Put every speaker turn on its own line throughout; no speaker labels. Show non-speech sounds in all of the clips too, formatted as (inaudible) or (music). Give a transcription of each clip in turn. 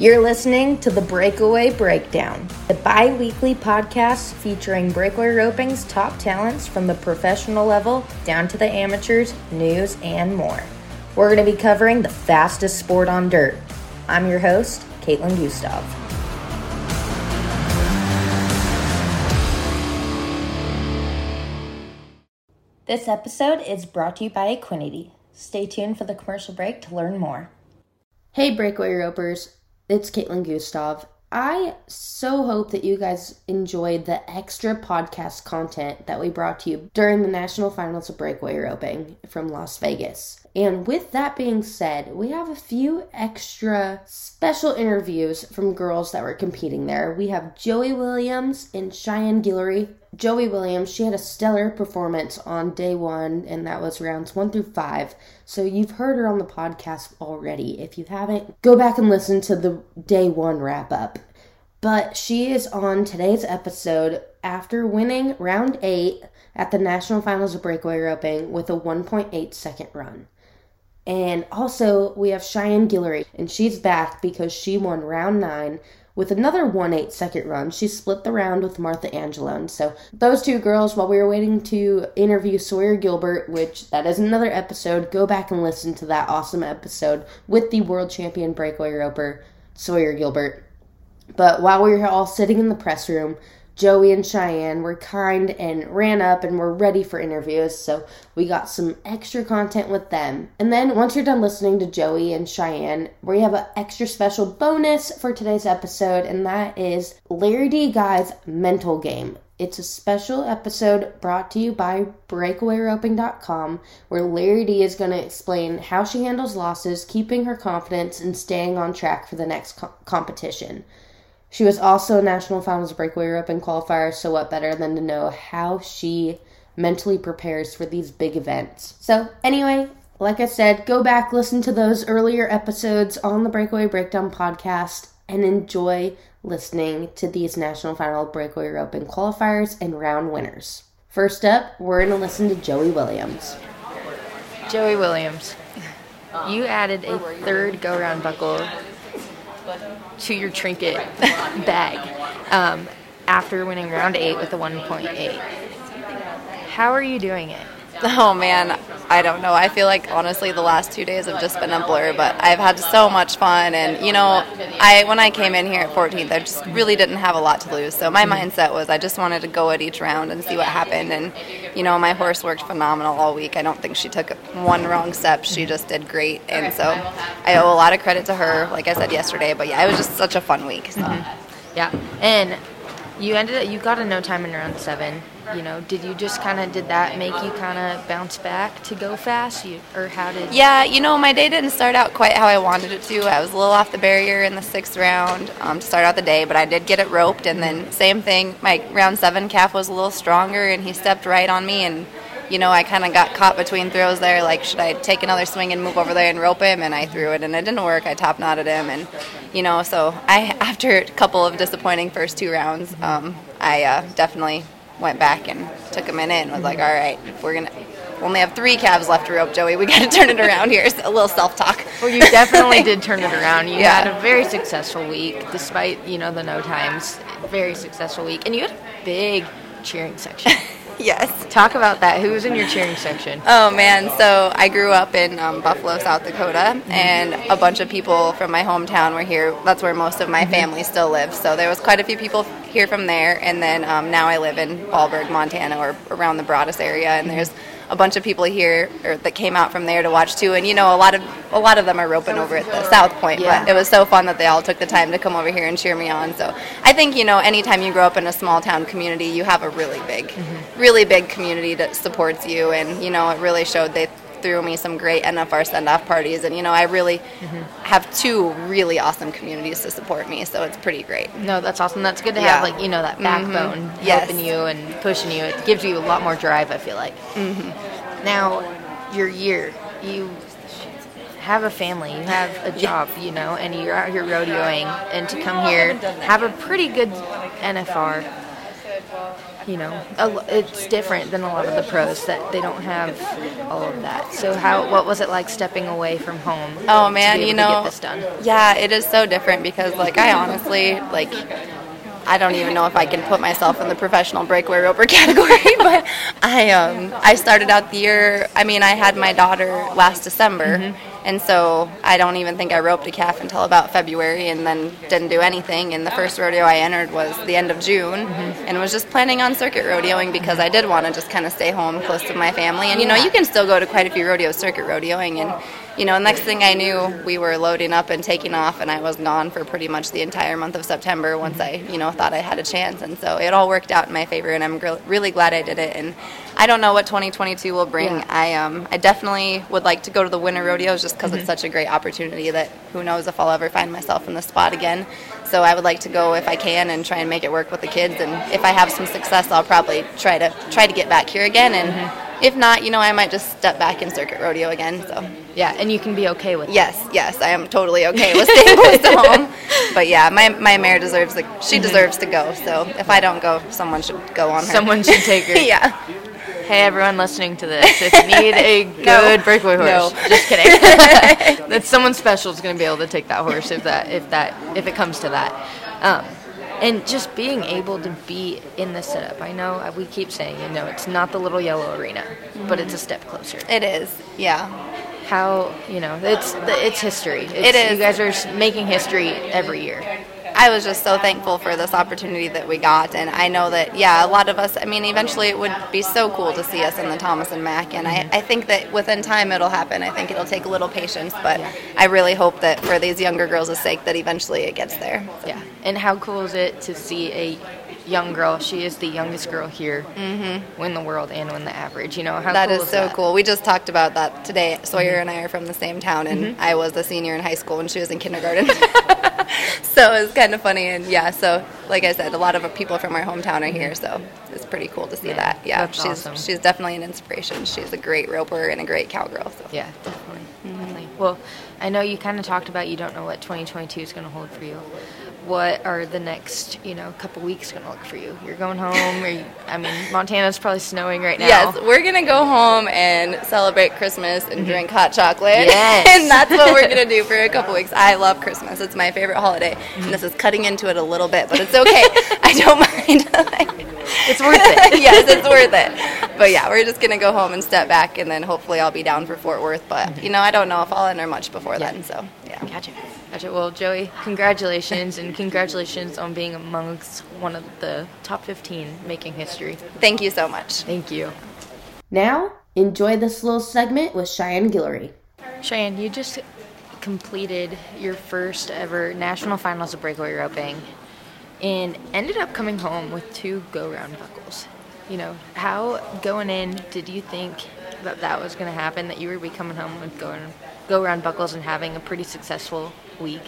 You're listening to the Breakaway Breakdown, the bi weekly podcast featuring breakaway roping's top talents from the professional level down to the amateurs, news, and more. We're going to be covering the fastest sport on dirt. I'm your host, Kaitlin Gustave. This episode is brought to you by Equinety. Stay tuned for the commercial break to learn more. Hey, breakaway ropers, it's Kaitlin Gustave. I so hope that you guys enjoyed the extra podcast content that we brought to you during the national finals of breakaway roping from Las Vegas. And with that being said, we have a few extra special interviews from girls that were competing there. We have Joey Williams and Cheyanne Guillory. Joey Williams, she had a stellar performance on day one, and that was rounds one through five. So you've heard her on the podcast already. If you haven't, go back and listen to the day one wrap up. But she is on today's episode after winning round eight at the national finals of breakaway roping with a 1.8 second run. And also, we have Cheyanne Guillory, and she's back because she won round nine with another 1 8 second run. She split the round with Martha Angelone. So, those two girls, while we were waiting to interview Sawyer Gilbert, which that is another episode, go back and listen to that awesome episode with the world champion breakaway roper, Sawyer Gilbert. But while we were all sitting in the press room, Joey and Cheyanne were kind and ran up and were ready for interviews, so we got some extra content with them. And then once you're done listening to Joey and Cheyanne, we have an extra special bonus for today's episode, and that is Lari Dee Guy's Mental Game. It's a special episode brought to you by BreakawayRoping.com where Lari Dee is going to explain how she handles losses, keeping her confidence, and staying on track for the next co- competition. She was also a national finals breakaway roping qualifier, so what better than to know how she mentally prepares for these big events. So, anyway, like I said, go back, listen to those earlier episodes on the Breakaway Breakdown podcast, and enjoy listening to these national final breakaway roping qualifiers and round winners. First up, we're going to listen to Joey Williams.
Joey Williams, you added a third go round buckle to your trinket bag um, after winning round eight with a 1.8. How are you doing it?
Oh man, I don't know. I feel like honestly the last two days have just been a blur, but I've had so much fun. And you know, I when I came in here at 14th, I just really didn't have a lot to lose. So my mindset was I just wanted to go at each round and see what happened. And you know, my horse worked phenomenal all week. I don't think she took one wrong step. She just did great. And so I owe a lot of credit to her, like I said yesterday. But yeah, it was just such a fun week. So.
Mm-hmm. Yeah, and you ended up you got a no time in round seven you know, did you just kind of did that make you kind of bounce back to go fast, you, or how did?
Yeah, you know, my day didn't start out quite how I wanted it to. I was a little off the barrier in the sixth round um, to start out the day, but I did get it roped, and then same thing. My round seven calf was a little stronger, and he stepped right on me, and you know, I kind of got caught between throws there. Like, should I take another swing and move over there and rope him? And I threw it, and it didn't work. I top knotted him, and you know, so I (laughs) after a couple of disappointing first two rounds, um, I uh, definitely went back and took a minute and was like, all right, we're going to only have three calves left to rope, Joey. We (laughs) got to turn it around here. So a little self-talk.
Well, you definitely (laughs) did turn it around. You yeah. had a very successful week, despite you know the no times. Very successful week, and you had a big cheering section. (laughs)
yes.
Talk about that. Who was in your cheering section?
Oh man, so I grew up in um, Buffalo, South Dakota, and a bunch of people from my hometown were here. That's where most of my mm-hmm. family still lives. So there was quite a few people here from there, and then um, now I live in Volborg, Montana, or around the Broadus area, and there's a bunch of people here or that came out from there to watch too. And you know, a lot of a lot of them are roping over at the South Point, yeah. but it was so fun that they all took the time to come over here and cheer me on. So I think you know, anytime you grow up in a small town community, you have a really big, mm-hmm. really big community that supports you, and you know, it really showed they threw me some great NFR send off parties. And, you know, I really mm-hmm. have two really awesome communities to support me. So it's pretty great.
No, that's awesome. That's good to yeah. have, like, you know, that backbone mm-hmm.
yes.
helping you and pushing you. It gives you a lot more drive, I feel like. Mm-hmm. Now, your year, you have a family, you have a job, you know, and you're out here rodeoing, and to come here, have a pretty good NFR you know, it's different than a lot of the pros that they don't have all of that. So how what was it like stepping away from home?
Oh man, you know, yeah, it is so different because like I honestly like I don't even know if I can put myself in the professional breakaway roper (laughs) category, (laughs) but I um I started out the year. I mean, I had my daughter last December. Mm-hmm and so I don't even think I roped a calf until about February and then didn't do anything. And the first rodeo I entered was the end of June mm-hmm. and was just planning on circuit rodeoing because I did want to just kind of stay home close to my family. And you know, you can still go to quite a few rodeos circuit rodeoing and you know, next thing I knew, we were loading up and taking off, and I was gone for pretty much the entire month of September once I, you know, thought I had a chance. And so it all worked out in my favor, and I'm really glad I did it. And I don't know what 2022 will bring. Yeah. I um, I definitely would like to go to the winter rodeos just because mm-hmm. it's such a great opportunity that who knows if I'll ever find myself in the spot again. So I would like to go if I can and try and make it work with the kids. And if I have some success, I'll probably try to try to get back here again and. Mm-hmm if not, you know, I might just step back in circuit rodeo again. So
yeah, and you can be okay with
yes, that. yes, I am totally okay (laughs) with staying close to (laughs) home. But yeah, my my mare deserves like she mm-hmm. deserves to go. So if I don't go, someone should go on her.
Someone should take her. (laughs)
yeah.
Hey everyone listening to this, if you need a (laughs) good no. breakaway horse, no. just kidding. (laughs) that someone special is going to be able to take that horse if that if that if it comes to that. Um, and just being able to be in the setup. I know we keep saying, you know, it's not the little yellow arena, mm-hmm. but it's a step closer.
It is, yeah.
How you know it's it's history. It's, it is. You guys are making history every year.
I was just so thankful for this opportunity that we got, and I know that yeah, a lot of us. I mean, eventually it would be so cool to see us in the Thomas and Mack, and I, mm-hmm. I think that within time it'll happen. I think it'll take a little patience, but. I really hope that for these younger girls' sake that eventually it gets there.
So. Yeah, and how cool is it to see a young girl. She is the youngest girl here, mm-hmm. win the world and win the average. You know how
that
cool
is,
is
so
that?
cool. We just talked about that today. Sawyer mm-hmm. and I are from the same town, and mm-hmm. I was a senior in high school when she was in kindergarten. (laughs) (laughs) so it was kind of funny, and yeah. So like I said, a lot of people from our hometown are here, so it's pretty cool to see yeah, that. Yeah, she's
awesome.
she's definitely an inspiration. She's a great roper and a great cowgirl. So.
Yeah, definitely, definitely. Well, I know you kind of talked about you don't know what 2022 is going to hold for you what are the next you know couple weeks going to look for you? You're going home you, i mean montana's probably snowing right now.
Yes we're going to go home and celebrate christmas and mm-hmm. drink hot chocolate.
Yes. (laughs)
and that's what we're going to do for a couple weeks. I love christmas. It's my favorite holiday. Mm-hmm. and this is cutting into it a little bit but it's okay. (laughs) I don't mind.
It's worth it. (laughs)
Yes it's worth it. But yeah we're just going to go home and step back and then hopefully i'll be down for fort worth. But mm-hmm. you know i don't know. If i'll enter much before yeah. then so yeah
gotcha Gotcha. Well, Joey, congratulations, and congratulations on being amongst one of the top 15 making history.
Thank you so much.
Thank you.
Now, enjoy this little segment with Cheyanne Guillory.
Cheyanne, you just completed your first ever national finals of breakaway roping and ended up coming home with two go round buckles. You know, how going in did you think that that was going to happen, that you were be coming home with going go around buckles and having a pretty successful week?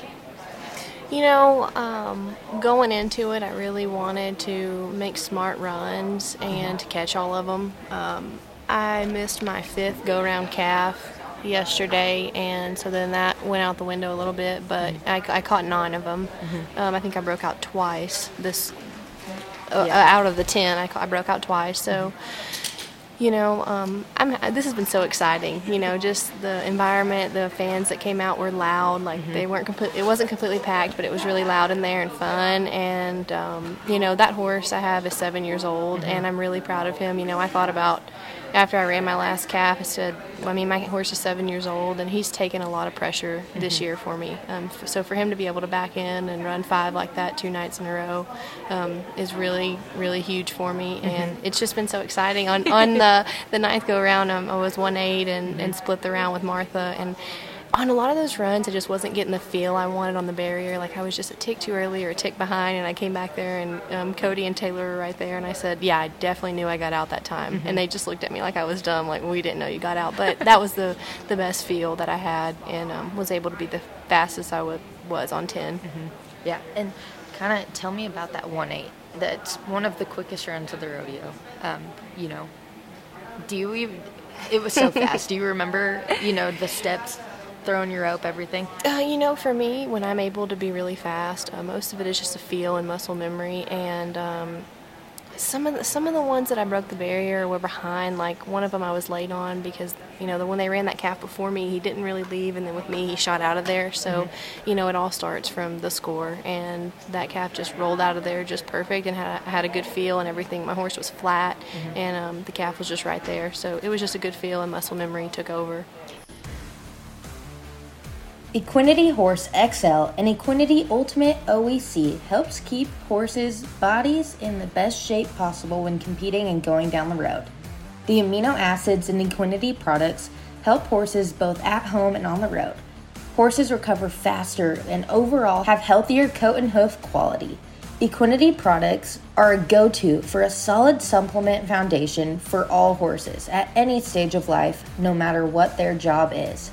You know, um, going into it, I really wanted to make smart runs and to catch all of them. Um, I missed my fifth go around calf yesterday, and so then that went out the window a little bit, but mm-hmm. I, I, caught nine of them. Mm-hmm. Um, I think I broke out twice this. Uh, yeah. out of the ten, I, I broke out twice. So, mm-hmm you know, um, I'm, this has been so exciting. You know, just the environment, the fans that came out were loud. Like mm-hmm. they weren't complete. It wasn't completely packed, but it was really loud in there and fun. And um, you know, that horse I have is seven years old, mm-hmm. and I'm really proud of him. You know, I thought about after I ran my last calf, I said, I mean, my horse is seven years old, and he's taken a lot of pressure mm-hmm. this year for me. Um, f- so for him to be able to back in and run five like that two nights in a row um, is really, really huge for me, mm-hmm. and it's just been so exciting. On on the (laughs) the ninth go around, um, I was one eight and, and split the round with Martha, and on a lot of those runs, I just wasn't getting the feel I wanted on the barrier. Like I was just a tick too early or a tick behind, and I came back there, and um, Cody and Taylor were right there, and I said, "Yeah, I definitely knew I got out that time." Mm-hmm. And they just looked at me like I was dumb, like we didn't know you got out. But that was the the best feel that I had, and um, was able to be the fastest I would, was on 10
mm-hmm. Yeah, and kind of tell me about that one eight. That's one of the quickest runs of the rodeo. Um, you know, do you even? It was so (laughs) fast. do you remember? You know the steps throwing your rope, everything?
Uh, you know, for me, when I'm able to be really fast, uh, most of it is just a feel and muscle memory. And um, some of the, some of the ones that I broke the barrier were behind. Like one of them I was late on because you know the when they ran that calf before me, he didn't really leave, and then with me he shot out of there. So mm-hmm. you know it all starts from the score, and that calf just rolled out of there just perfect, and had had a good feel and everything. My horse was flat, mm-hmm. and um, the calf was just right there. So it was just a good feel, and muscle memory took over.
Equinety Horse XL and Equinety Ultimate OEC helps keep horses' bodies in the best shape possible when competing and going down the road. The amino acids in Equinety products help horses both at home and on the road. Horses recover faster and overall have healthier coat and hoof quality. Equinety products are a go to for a solid supplement foundation for all horses at any stage of life, no matter what their job is.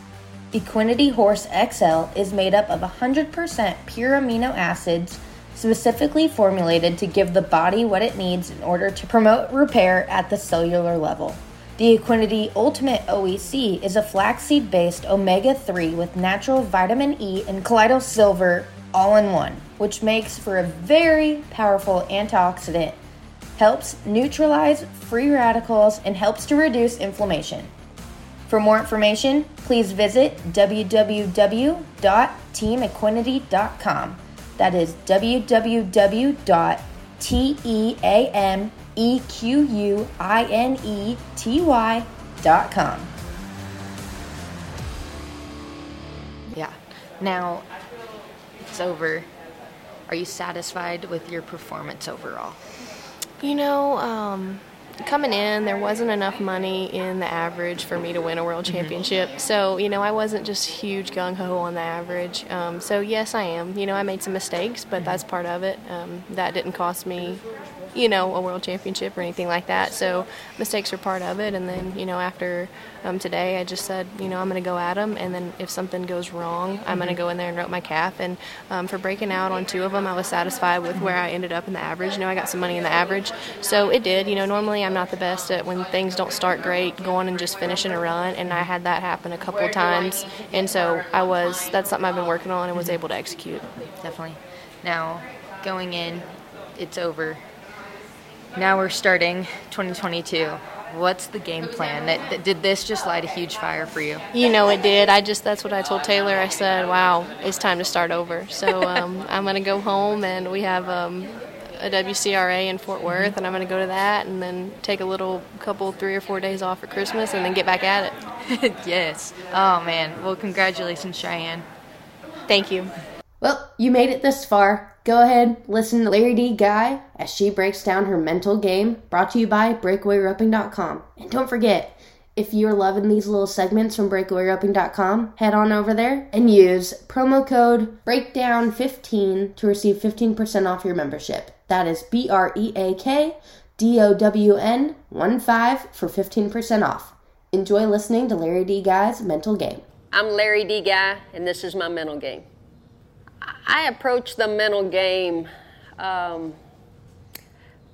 Equinety Horse XL is made up of 100% pure amino acids specifically formulated to give the body what it needs in order to promote repair at the cellular level. The Equinety Ultimate OEC is a flaxseed based omega 3 with natural vitamin E and colloidal silver all in one, which makes for a very powerful antioxidant, helps neutralize free radicals, and helps to reduce inflammation. For more information, please visit www.teamequinety.com. That is www.teamequinety.com.
Yeah. Now it's over. Are you satisfied with your performance overall?
You know, um, coming in, there wasn't enough money in the average for me to win a world mm-hmm. championship. Mm-hmm. So, you know, I wasn't just huge gung ho on the average. Um, so, yes, I am. You know, I made some mistakes, but mm-hmm. that's part of it. Um, that didn't cost me you know, a world championship or anything like that. So mistakes are part of it. And then, you know, after um, today, I just said, you know, I'm going to go at them. And then if something goes wrong, I'm going to go in there and rope my calf. And um, for breaking out on two of them, I was satisfied with where I ended up in the average. You know, I got some money in the average. So it did. You know, normally I'm not the best at when things don't start great, going and just finishing a run. And I had that happen a couple of times. And so I was, that's something I've been working on and was able to execute.
Definitely. Now, going in, it's over now we're starting 2022 what's the game plan? Did this just light a huge fire for you?
You know it did. I just that's what i told taylor. I said wow it's time to start over. So um, (laughs) i'm going to go home and we have um, a wcra in fort worth and i'm going to go to that and then take a little couple three or four days off for christmas and then get back at
it. (laughs) Yes. Oh man. Well congratulations cheyanne.
Thank you.
Well you made it this far Go ahead, listen to Lari Dee Guy as she breaks down her mental game, brought to you by BreakawayRoping.com. And don't forget, if you're loving these little segments from BreakawayRoping.com, head on over there and use promo code BREAKDOWN15 to receive 15% off your membership. That is B R E A K D O W N 1 5 for 15% off. Enjoy listening to Lari Dee Guy's mental game.
I'm Lari Dee Guy, and this is my mental game. I approach the mental game um,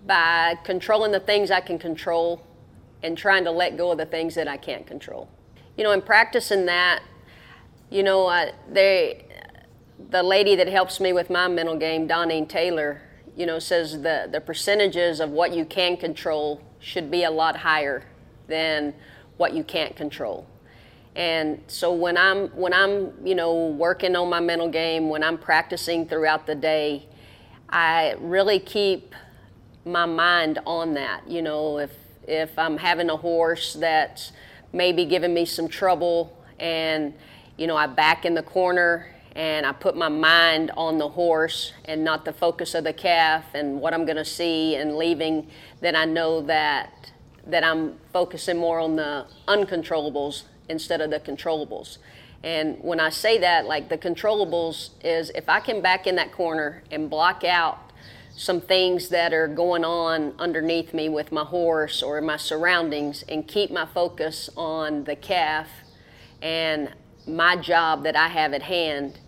by controlling the things I can control and trying to let go of the things that I can't control. You know, in practicing that, you know, uh, they, the lady that helps me with my mental game, Donnie Taylor, you know, says the, the percentages of what you can control should be a lot higher than what you can't control. And so when I'm when I'm you know working on my mental game, when I'm practicing throughout the day, I really keep my mind on that. You know, if if I'm having a horse that's maybe giving me some trouble, and you know I back in the corner and I put my mind on the horse and not the focus of the calf and what I'm going to see and leaving, then I know that that I'm focusing more on the uncontrollables instead of the controllables. And when I say that, like the controllables is if I can back in that corner and block out some things that are going on underneath me with my horse or my surroundings and keep my focus on the calf and my job that I have at hand,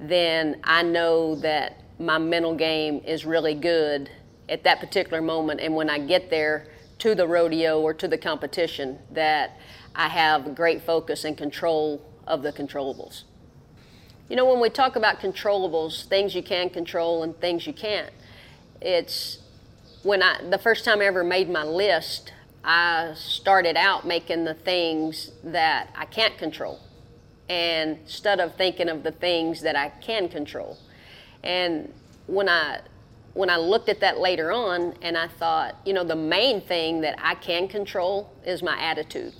then I know that my mental game is really good at that particular moment. And when I get there to the rodeo or to the competition, that I have great focus and control of the controllables. You know, when we talk about controllables, things you can control and things you can't, it's when I the first time I ever made my list, I started out making the things that I can't control, and instead of thinking of the things that I can control. And when I when I looked at that later on, and I thought, you know, the main thing that I can control is my attitude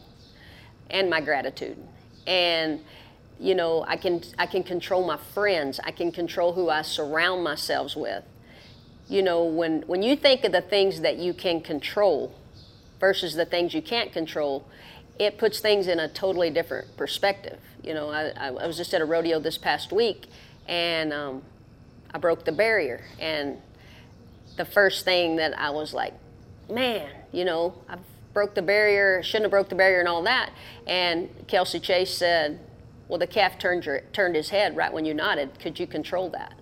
and my gratitude, and you know, I can I can control my friends. I can control who I surround myself with. You know, when when you think of the things that you can control versus the things you can't control, it puts things in a totally different perspective. You know, I, I was just at a rodeo this past week, and um, I broke the barrier, and the first thing that I was like, man, you know, I broke the barrier, shouldn't have broke the barrier, and all that. And Kelsie Chace said, well, the calf turned, your, turned his head right when you nodded. Could you control that?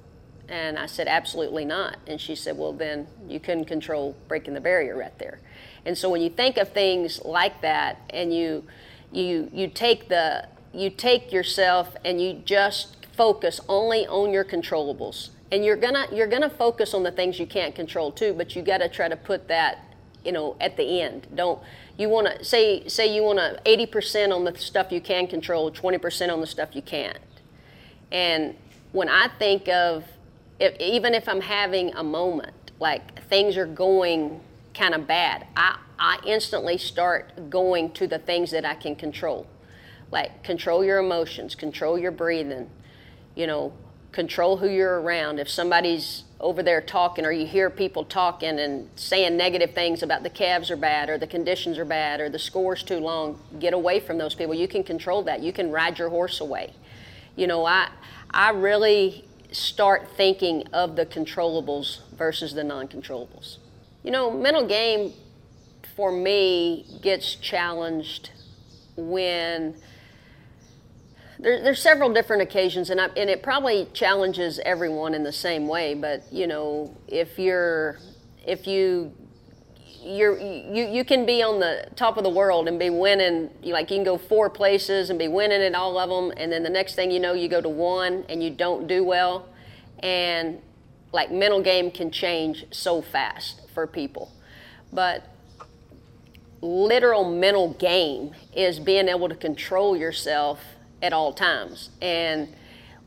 And I said, Absolutely not. And she said, Well, then you couldn't control breaking the barrier right there. And so when you think of things like that and you, you, you, take, the, you take yourself and you just focus only on your controllables. And you're gonna you're gonna focus on the things you can't control too, but you got to try to put that, you know, at the end. Don't you want to say say you want to 80% on the stuff you can control 20% on the stuff you can't. And when i think of if, even if i'm having a moment like things are going kind of bad I, I instantly start going to the things that i can control. Like control your emotions control your breathing you know control who you're around. If somebody's over there talking or you hear people talking and saying negative things about the calves are bad or the conditions are bad or the score's too long get away from those people. You can control that. You can ride your horse away. You know i i really start thinking of the controllables versus the non-controllables. You know mental game for me gets challenged when there, there's several different occasions, and, I, and it probably challenges everyone in the same way. But you know, if you're, if you, you're, you, you can be on the top of the world and be winning. Like you can go four places and be winning at all of them, and then the next thing you know, you go to one and you don't do well, and like mental game can change so fast for people, but literal mental game is being able to control yourself at all times. And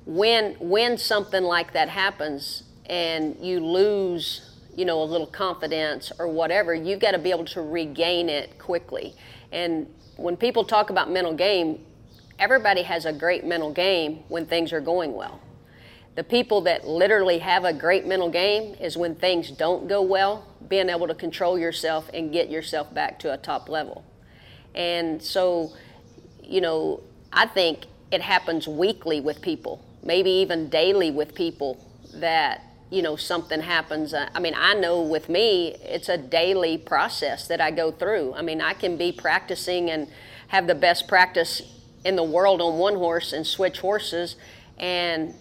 when when something like that happens and you lose, you know, a little confidence or whatever, you've got to be able to regain it quickly. And when people talk about mental game, everybody has a great mental game when things are going well. The people that literally have a great mental game is when things don't go well, being able to control yourself and get yourself back to a top level. And so, you know, I think it happens weekly with people, maybe even daily with people that you know something happens. Uh, i mean i know with me it's a daily process that i go through. I mean i can be practicing and have the best practice in the world on one horse and switch horses and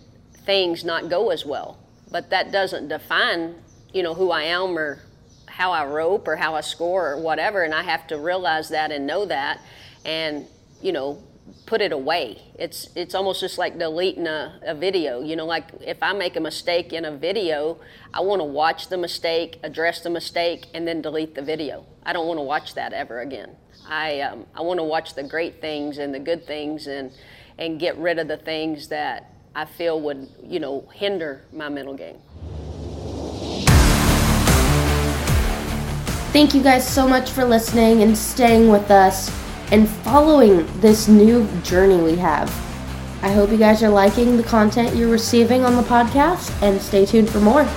things not go as well. But that doesn't define you know who i am or how i rope or how i score or whatever and i have to realize that and know that. And you know put it away. It's it's almost just like deleting a, a video. You know, like if I make a mistake in a video, I want to watch the mistake, address the mistake, and then delete the video. I don't want to watch that ever again. I um, I want to watch the great things and the good things and and get rid of the things that I feel would you know hinder my mental game.
Thank you guys so much for listening and staying with us and following this new journey we have. I hope you guys are liking the content you're receiving on the podcast and stay tuned for more.